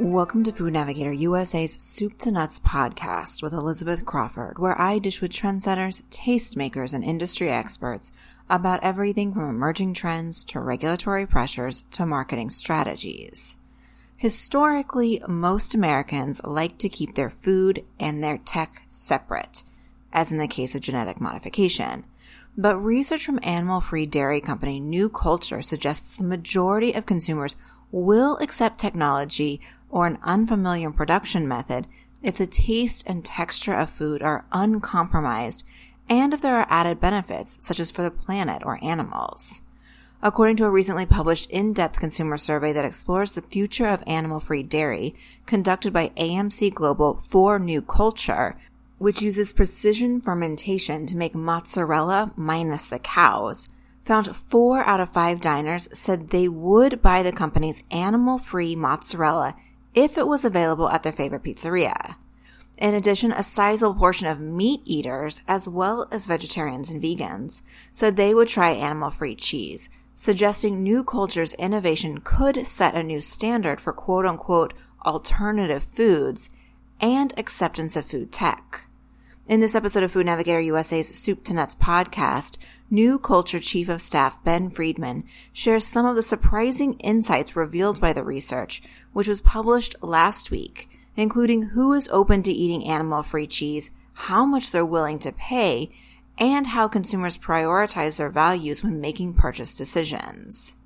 Welcome to Food Navigator USA's Soup to Nuts podcast with Elizabeth Crawford, where I dish with trendsetters, tastemakers, and industry experts about everything from emerging trends to regulatory pressures to marketing strategies. Historically, most Americans like to keep their food and their tech separate, as in the case of genetic modification. But research from animal free dairy company New Culture suggests the majority of consumers will accept technology or an unfamiliar production method if the taste and texture of food are uncompromised and if there are added benefits, such as for the planet or animals. According to a recently published in-depth consumer survey that explores the future of animal-free dairy, conducted by AMC Global for New Culture, which uses precision fermentation to make mozzarella minus the cows, found four out of five diners said they would buy the company's animal-free mozzarella if it was available at their favorite pizzeria. In addition, a sizable portion of meat eaters, as well as vegetarians and vegans, said they would try animal free cheese, suggesting New Culture's innovation could set a new standard for quote unquote alternative foods and acceptance of food tech. In this episode of Food Navigator USA's Soup to Nuts podcast, New Culture Chief of Staff Ben Friedman shares some of the surprising insights revealed by the research, which was published last week, including who is open to eating animal free cheese, how much they're willing to pay, and how consumers prioritize their values when making purchase decisions.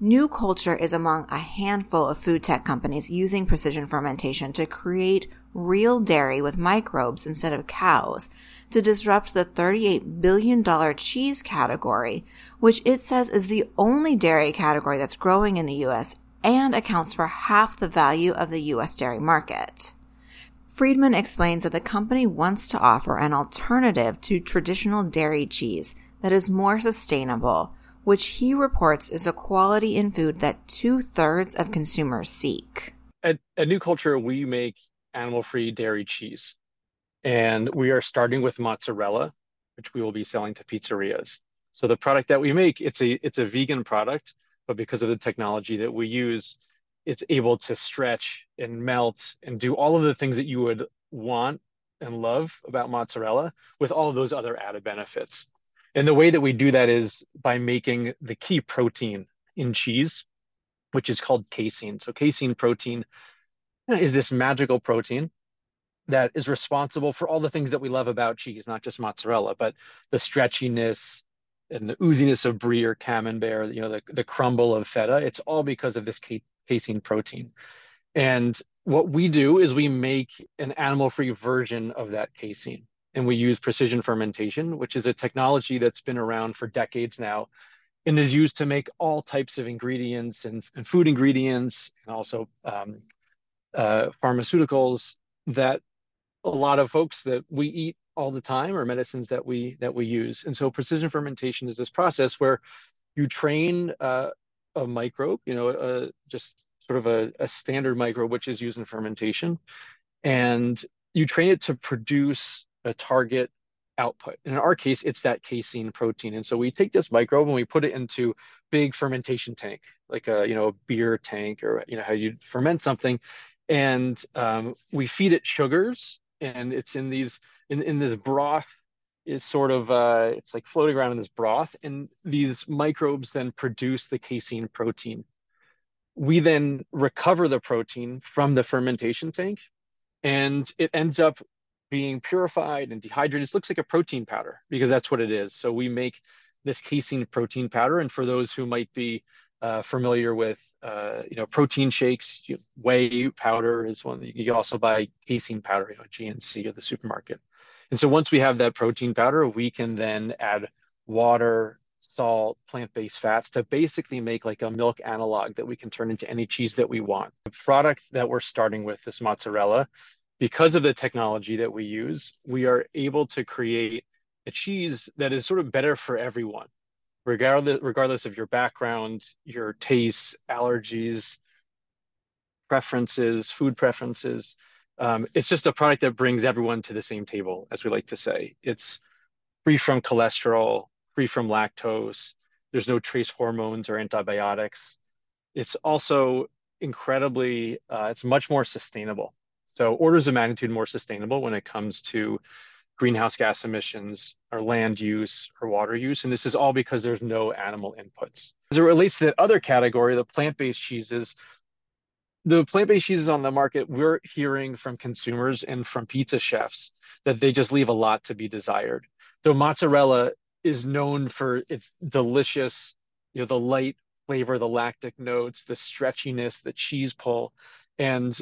New Culture is among a handful of food tech companies using precision fermentation to create real dairy with microbes instead of cows to disrupt the $38 billion cheese category, which it says is the only dairy category that's growing in the US and accounts for half the value of the U.S. dairy market. Friedman explains that the company wants to offer an alternative to traditional dairy cheese that is more sustainable, which he reports is a quality in food that two thirds of consumers seek. At, at New Culture, we make animal free dairy cheese. And we are starting with mozzarella, which we will be selling to pizzerias. So the product that we make, it's a it's a vegan product but because of the technology that we use, it's able to stretch and melt and do all of the things that you would want and love about mozzarella with all of those other added benefits. And the way that we do that is by making the key protein in cheese, which is called casein. So, casein protein is this magical protein that is responsible for all the things that we love about cheese, not just mozzarella, but the stretchiness, and the ooziness of brie or camembert, you know, the, the crumble of feta, it's all because of this casein protein. And what we do is we make an animal-free version of that casein. And we use precision fermentation, which is a technology that's been around for decades now and is used to make all types of ingredients and, and food ingredients and also um, uh, pharmaceuticals that a lot of folks that we eat all the time or medicines that we that we use. And so precision fermentation is this process where you train uh, a microbe, you know, uh, just sort of a, a standard microbe which is used in fermentation, and you train it to produce a target output. And in our case, it's that casein protein. And so we take this microbe and we put it into big fermentation tank, like a you know a beer tank or you know how you ferment something, and um, we feed it sugars, and it's in these in, in broth is sort of uh, it's like floating around in this broth and these microbes then produce the casein protein. We then recover the protein from the fermentation tank and it ends up being purified and dehydrated. It looks like a protein powder because that's what it is. So we make this casein protein powder and for those who might be uh, familiar with uh, you know protein shakes. Whey powder is one you can also buy casein powder you know gnc at the supermarket. And so once we have that protein powder, we can then add water, salt, plant-based fats to basically make like a milk analog that we can turn into any cheese that we want. The product that we're starting with, this mozzarella, because of the technology that we use, we are able to create a cheese that is sort of better for everyone, regardless, regardless of your background, your tastes, allergies, preferences, food preferences um, it's just a product that brings everyone to the same table, as we like to say. It's free from cholesterol, free from lactose. There's no trace hormones or antibiotics. It's also incredibly, uh, it's much more sustainable. So orders of magnitude more sustainable when it comes to greenhouse gas emissions or land use or water use. And this is all because there's no animal inputs. As it relates to the other category, the plant-based cheeses, the plant-based cheeses on the market, we're hearing from consumers and from pizza chefs that they just leave a lot to be desired. Though mozzarella is known for its delicious, you know, the light flavor, the lactic notes, the stretchiness, the cheese pull. And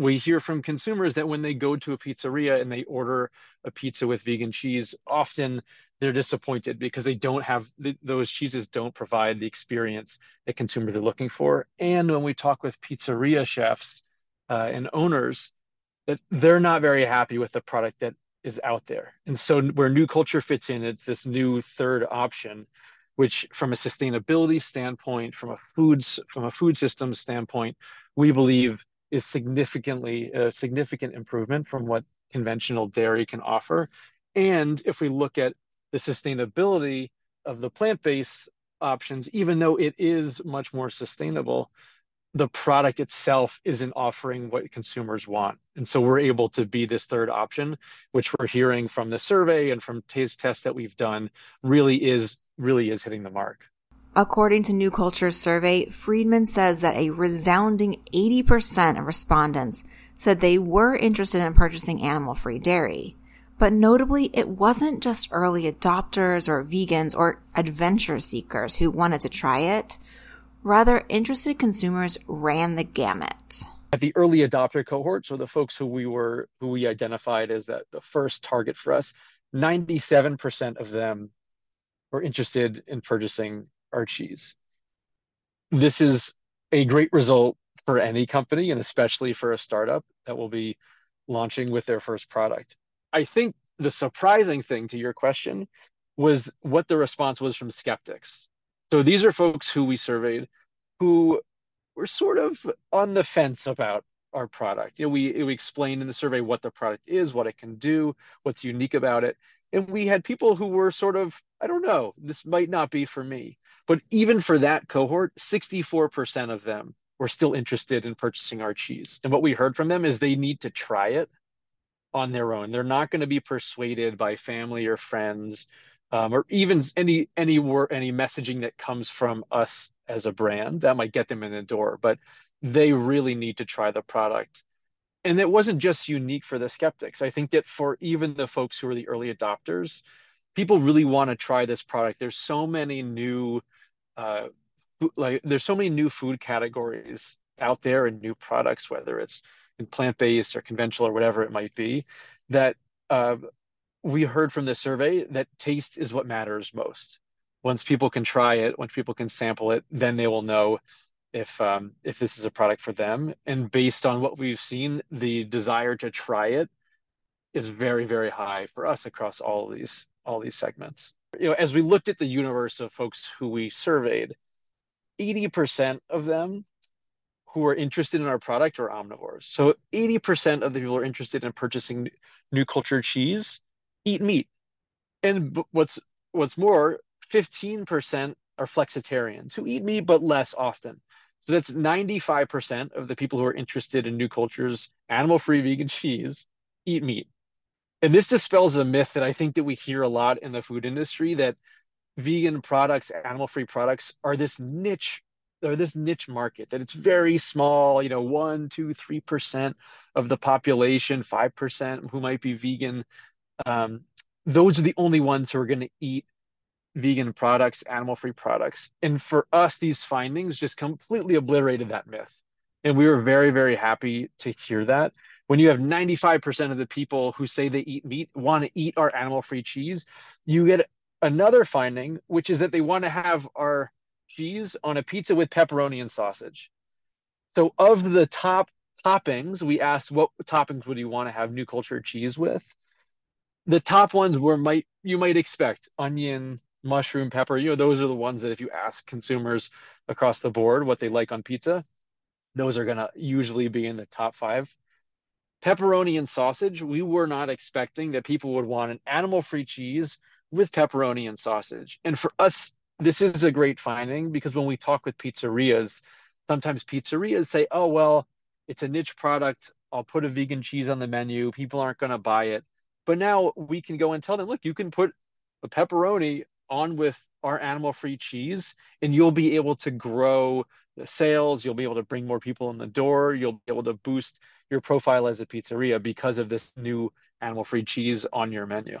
we hear from consumers that when they go to a pizzeria and they order a pizza with vegan cheese, often they're disappointed because they don't have those cheeses don't provide the experience that consumers are looking for. And when we talk with pizzeria chefs uh, and owners, that they're not very happy with the product that is out there. And so where new culture fits in, it's this new third option, which from a sustainability standpoint, from a foods from a food system standpoint, we believe is significantly a significant improvement from what conventional dairy can offer. And if we look at the sustainability of the plant-based options, even though it is much more sustainable, the product itself isn't offering what consumers want. And so we're able to be this third option, which we're hearing from the survey and from taste tests that we've done really is really is hitting the mark. According to New Culture's survey, Friedman says that a resounding 80% of respondents said they were interested in purchasing animal free dairy. But notably, it wasn't just early adopters or vegans or adventure seekers who wanted to try it. Rather, interested consumers ran the gamut. At the early adopter cohort, so the folks who we were who we identified as that the first target for us, 97% of them were interested in purchasing our cheese. This is a great result for any company and especially for a startup that will be launching with their first product. I think the surprising thing to your question was what the response was from skeptics. So these are folks who we surveyed who were sort of on the fence about our product. You know, we we explained in the survey what the product is, what it can do, what's unique about it. And we had people who were sort of, I don't know, this might not be for me. But even for that cohort, 64% of them were still interested in purchasing our cheese. And what we heard from them is they need to try it on their own. They're not going to be persuaded by family or friends, um, or even any any wor- any messaging that comes from us as a brand that might get them in the door. But they really need to try the product. And it wasn't just unique for the skeptics. I think that for even the folks who are the early adopters, people really want to try this product. There's so many new uh, like there's so many new food categories out there and new products, whether it's in plant-based or conventional or whatever it might be, that uh, we heard from this survey that taste is what matters most. Once people can try it, once people can sample it, then they will know if um, if this is a product for them. And based on what we've seen, the desire to try it is very very high for us across all these all these segments you know, as we looked at the universe of folks who we surveyed, 80% of them who are interested in our product are omnivores. So 80% of the people who are interested in purchasing new culture cheese eat meat. And what's what's more, 15% are flexitarians who eat meat but less often. So that's 95% of the people who are interested in new cultures, animal-free vegan cheese, eat meat and this dispels a myth that I think that we hear a lot in the food industry that vegan products, animal-free products are this niche or this niche market that it's very small, you know, one, two, three percent of the population, five percent who might be vegan. Um, those are the only ones who are going to eat vegan products, animal-free products. And for us, these findings just completely obliterated that myth. And we were very, very happy to hear that when you have 95% of the people who say they eat meat want to eat our animal free cheese, you get another finding, which is that they want to have our cheese on a pizza with pepperoni and sausage. So, of the top toppings, we asked what toppings would you want to have new culture cheese with? The top ones were might you might expect onion, mushroom, pepper. You know, those are the ones that if you ask consumers across the board what they like on pizza, those are gonna usually be in the top five pepperoni and sausage, we were not expecting that people would want an animal free cheese with pepperoni and sausage. And for us, this is a great finding because when we talk with pizzerias, sometimes pizzerias say, oh, well, it's a niche product. I'll put a vegan cheese on the menu. People aren't going to buy it. But now we can go and tell them, look, you can put a pepperoni on with our animal free cheese and you'll be able to grow the sales. You'll be able to bring more people in the door. You'll be able to boost your profile as a pizzeria because of this new animal free cheese on your menu.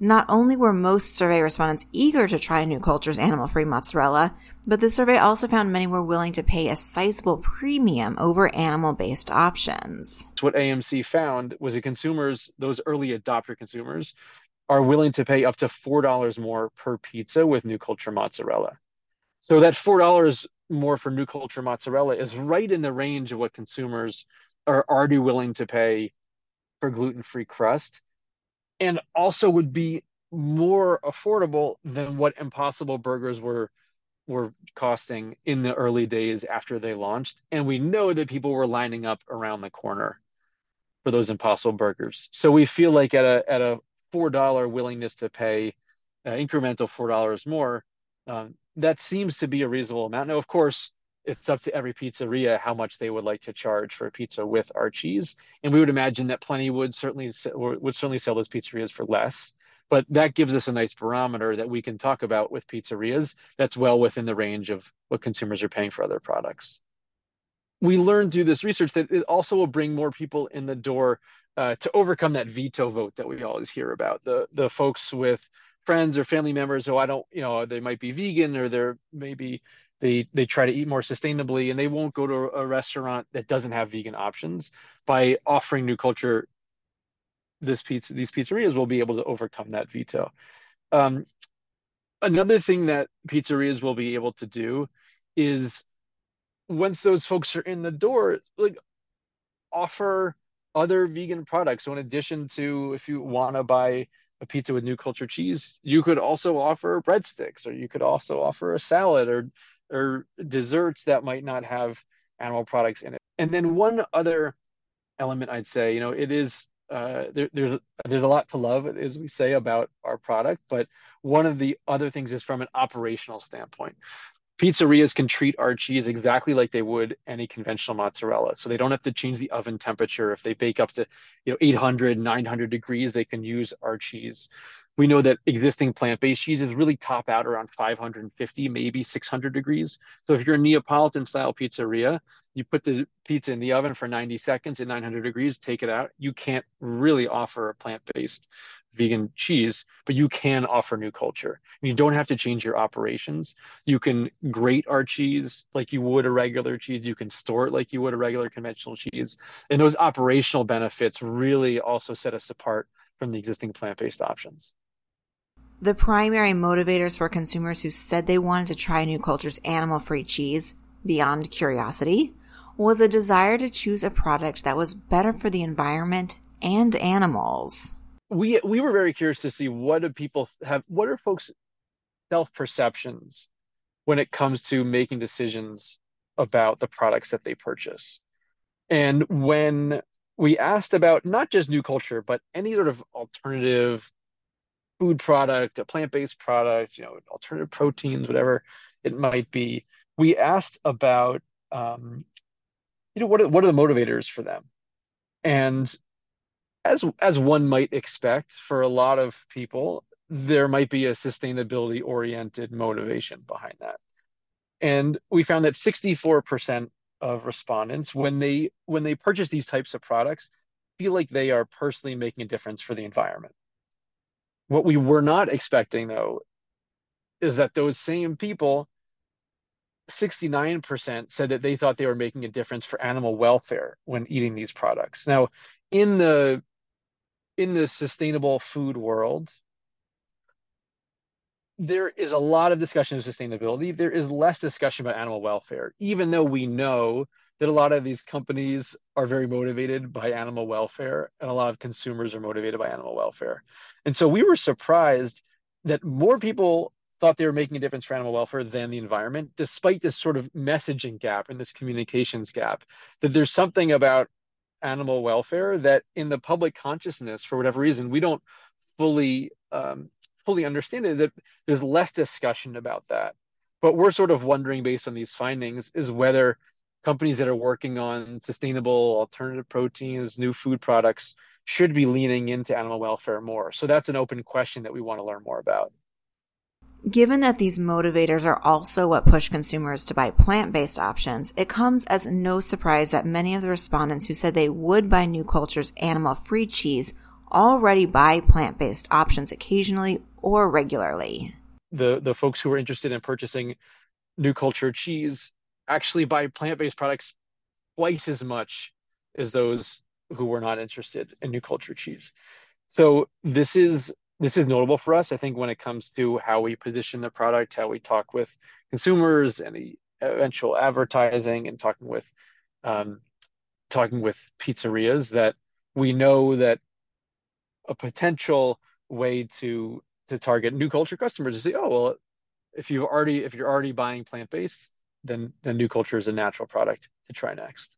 Not only were most survey respondents eager to try New Culture's animal free mozzarella, but the survey also found many were willing to pay a sizable premium over animal based options. What AMC found was that consumers, those early adopter consumers, are willing to pay up to $4 more per pizza with New Culture mozzarella. So that $4 more for New Culture mozzarella is right in the range of what consumers are already willing to pay for gluten free crust and also would be more affordable than what Impossible Burgers were were costing in the early days after they launched. And we know that people were lining up around the corner for those Impossible Burgers. So we feel like at a at a four dollar willingness to pay uh, incremental four dollars more, um, that seems to be a reasonable amount. Now, of course, it's up to every pizzeria how much they would like to charge for a pizza with our cheese. And we would imagine that plenty would certainly would certainly sell those pizzerias for less. But that gives us a nice barometer that we can talk about with pizzerias. That's well within the range of what consumers are paying for other products. We learned through this research that it also will bring more people in the door uh, to overcome that veto vote that we always hear about. The the folks with friends or family members who I don't, you know, they might be vegan or they're maybe they they try to eat more sustainably and they won't go to a restaurant that doesn't have vegan options by offering new culture this pizza these pizzerias will be able to overcome that veto um, another thing that pizzerias will be able to do is once those folks are in the door like offer other vegan products so in addition to if you want to buy a pizza with new culture cheese you could also offer breadsticks or you could also offer a salad or or desserts that might not have animal products in it. And then one other element I'd say, you know, it is uh, there, there's there's a lot to love, as we say about our product, but one of the other things is from an operational standpoint. Pizzerias can treat our cheese exactly like they would any conventional mozzarella. So they don't have to change the oven temperature. If they bake up to you know 800, 900 degrees, they can use our cheese we know that existing plant-based cheeses really top out around 550 maybe 600 degrees. So if you're a neapolitan style pizzeria you put the pizza in the oven for 90 seconds at 900 degrees take it out. You can't really offer a plant-based vegan cheese but you can offer new culture. You don't have to change your operations. You can grate our cheese like you would a regular cheese. You can store it like you would a regular conventional cheese. And those operational benefits really also set us apart from the existing plant-based options the primary motivators for consumers who said they wanted to try New Culture's animal free cheese, beyond curiosity, was a desire to choose a product that was better for the environment and animals. We we were very curious to see what do people have what are folks self perceptions when it comes to making decisions about the products that they purchase. And when we asked about not just new culture, but any sort of alternative food product, a plant-based product, you know, alternative proteins, whatever it might be. We asked about, um, you know, what are, what are the motivators for them? And as as one might expect, for a lot of people, there might be a sustainability oriented motivation behind that. And we found that 64% of respondents, when they when they purchase these types of products, feel like they are personally making a difference for the environment. What we were not expecting, though, is that those same people, 69% said that they thought they were making a difference for animal welfare when eating these products. Now, in the in the sustainable food world, there is a lot of discussion of sustainability. There is less discussion about animal welfare, even though we know that a lot of these companies are very motivated by animal welfare and a lot of consumers are motivated by animal welfare. And so we were surprised that more people thought they were making a difference for animal welfare than the environment, despite this sort of messaging gap and this communications gap, that there's something about animal welfare that in the public consciousness, for whatever reason, we don't fully um, fully understand it, that there's less discussion about that but we're sort of wondering based on these findings is whether companies that are working on sustainable alternative proteins, new food products should be leaning into animal welfare more. So that's an open question that we want to learn more about. Given that these motivators are also what push consumers to buy plant based options, it comes as no surprise that many of the respondents who said they would buy New Culture's animal free cheese already buy plant based options occasionally or regularly. The, the folks who are interested in purchasing New Culture cheese actually buy plant based products twice as much as those who were not interested in New Culture cheese. So this is this is notable for us. I think when it comes to how we position the product, how we talk with consumers, and the eventual advertising, and talking with um, talking with pizzerias, that we know that a potential way to to target new culture customers is say, oh well, if you've already if you're already buying plant based, then then new culture is a natural product to try next.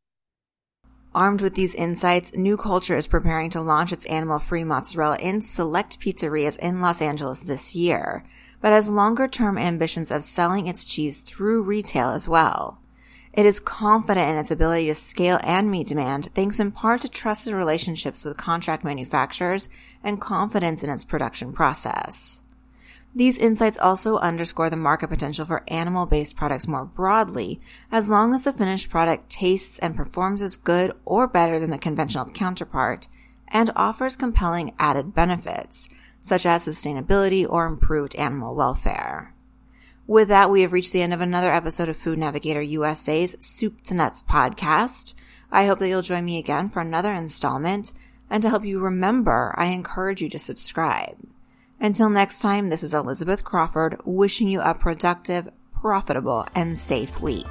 Armed with these insights, New Culture is preparing to launch its animal free mozzarella in select pizzerias in Los Angeles this year, but has longer term ambitions of selling its cheese through retail as well. It is confident in its ability to scale and meet demand, thanks in part to trusted relationships with contract manufacturers and confidence in its production process. These insights also underscore the market potential for animal based products more broadly, as long as the finished product tastes and performs as good or better than the conventional counterpart and offers compelling added benefits, such as sustainability or improved animal welfare. With that, we have reached the end of another episode of Food Navigator USA's Soup to Nuts podcast. I hope that you'll join me again for another installment. And to help you remember, I encourage you to subscribe. Until next time, this is Elizabeth Crawford wishing you a productive, profitable, and safe week.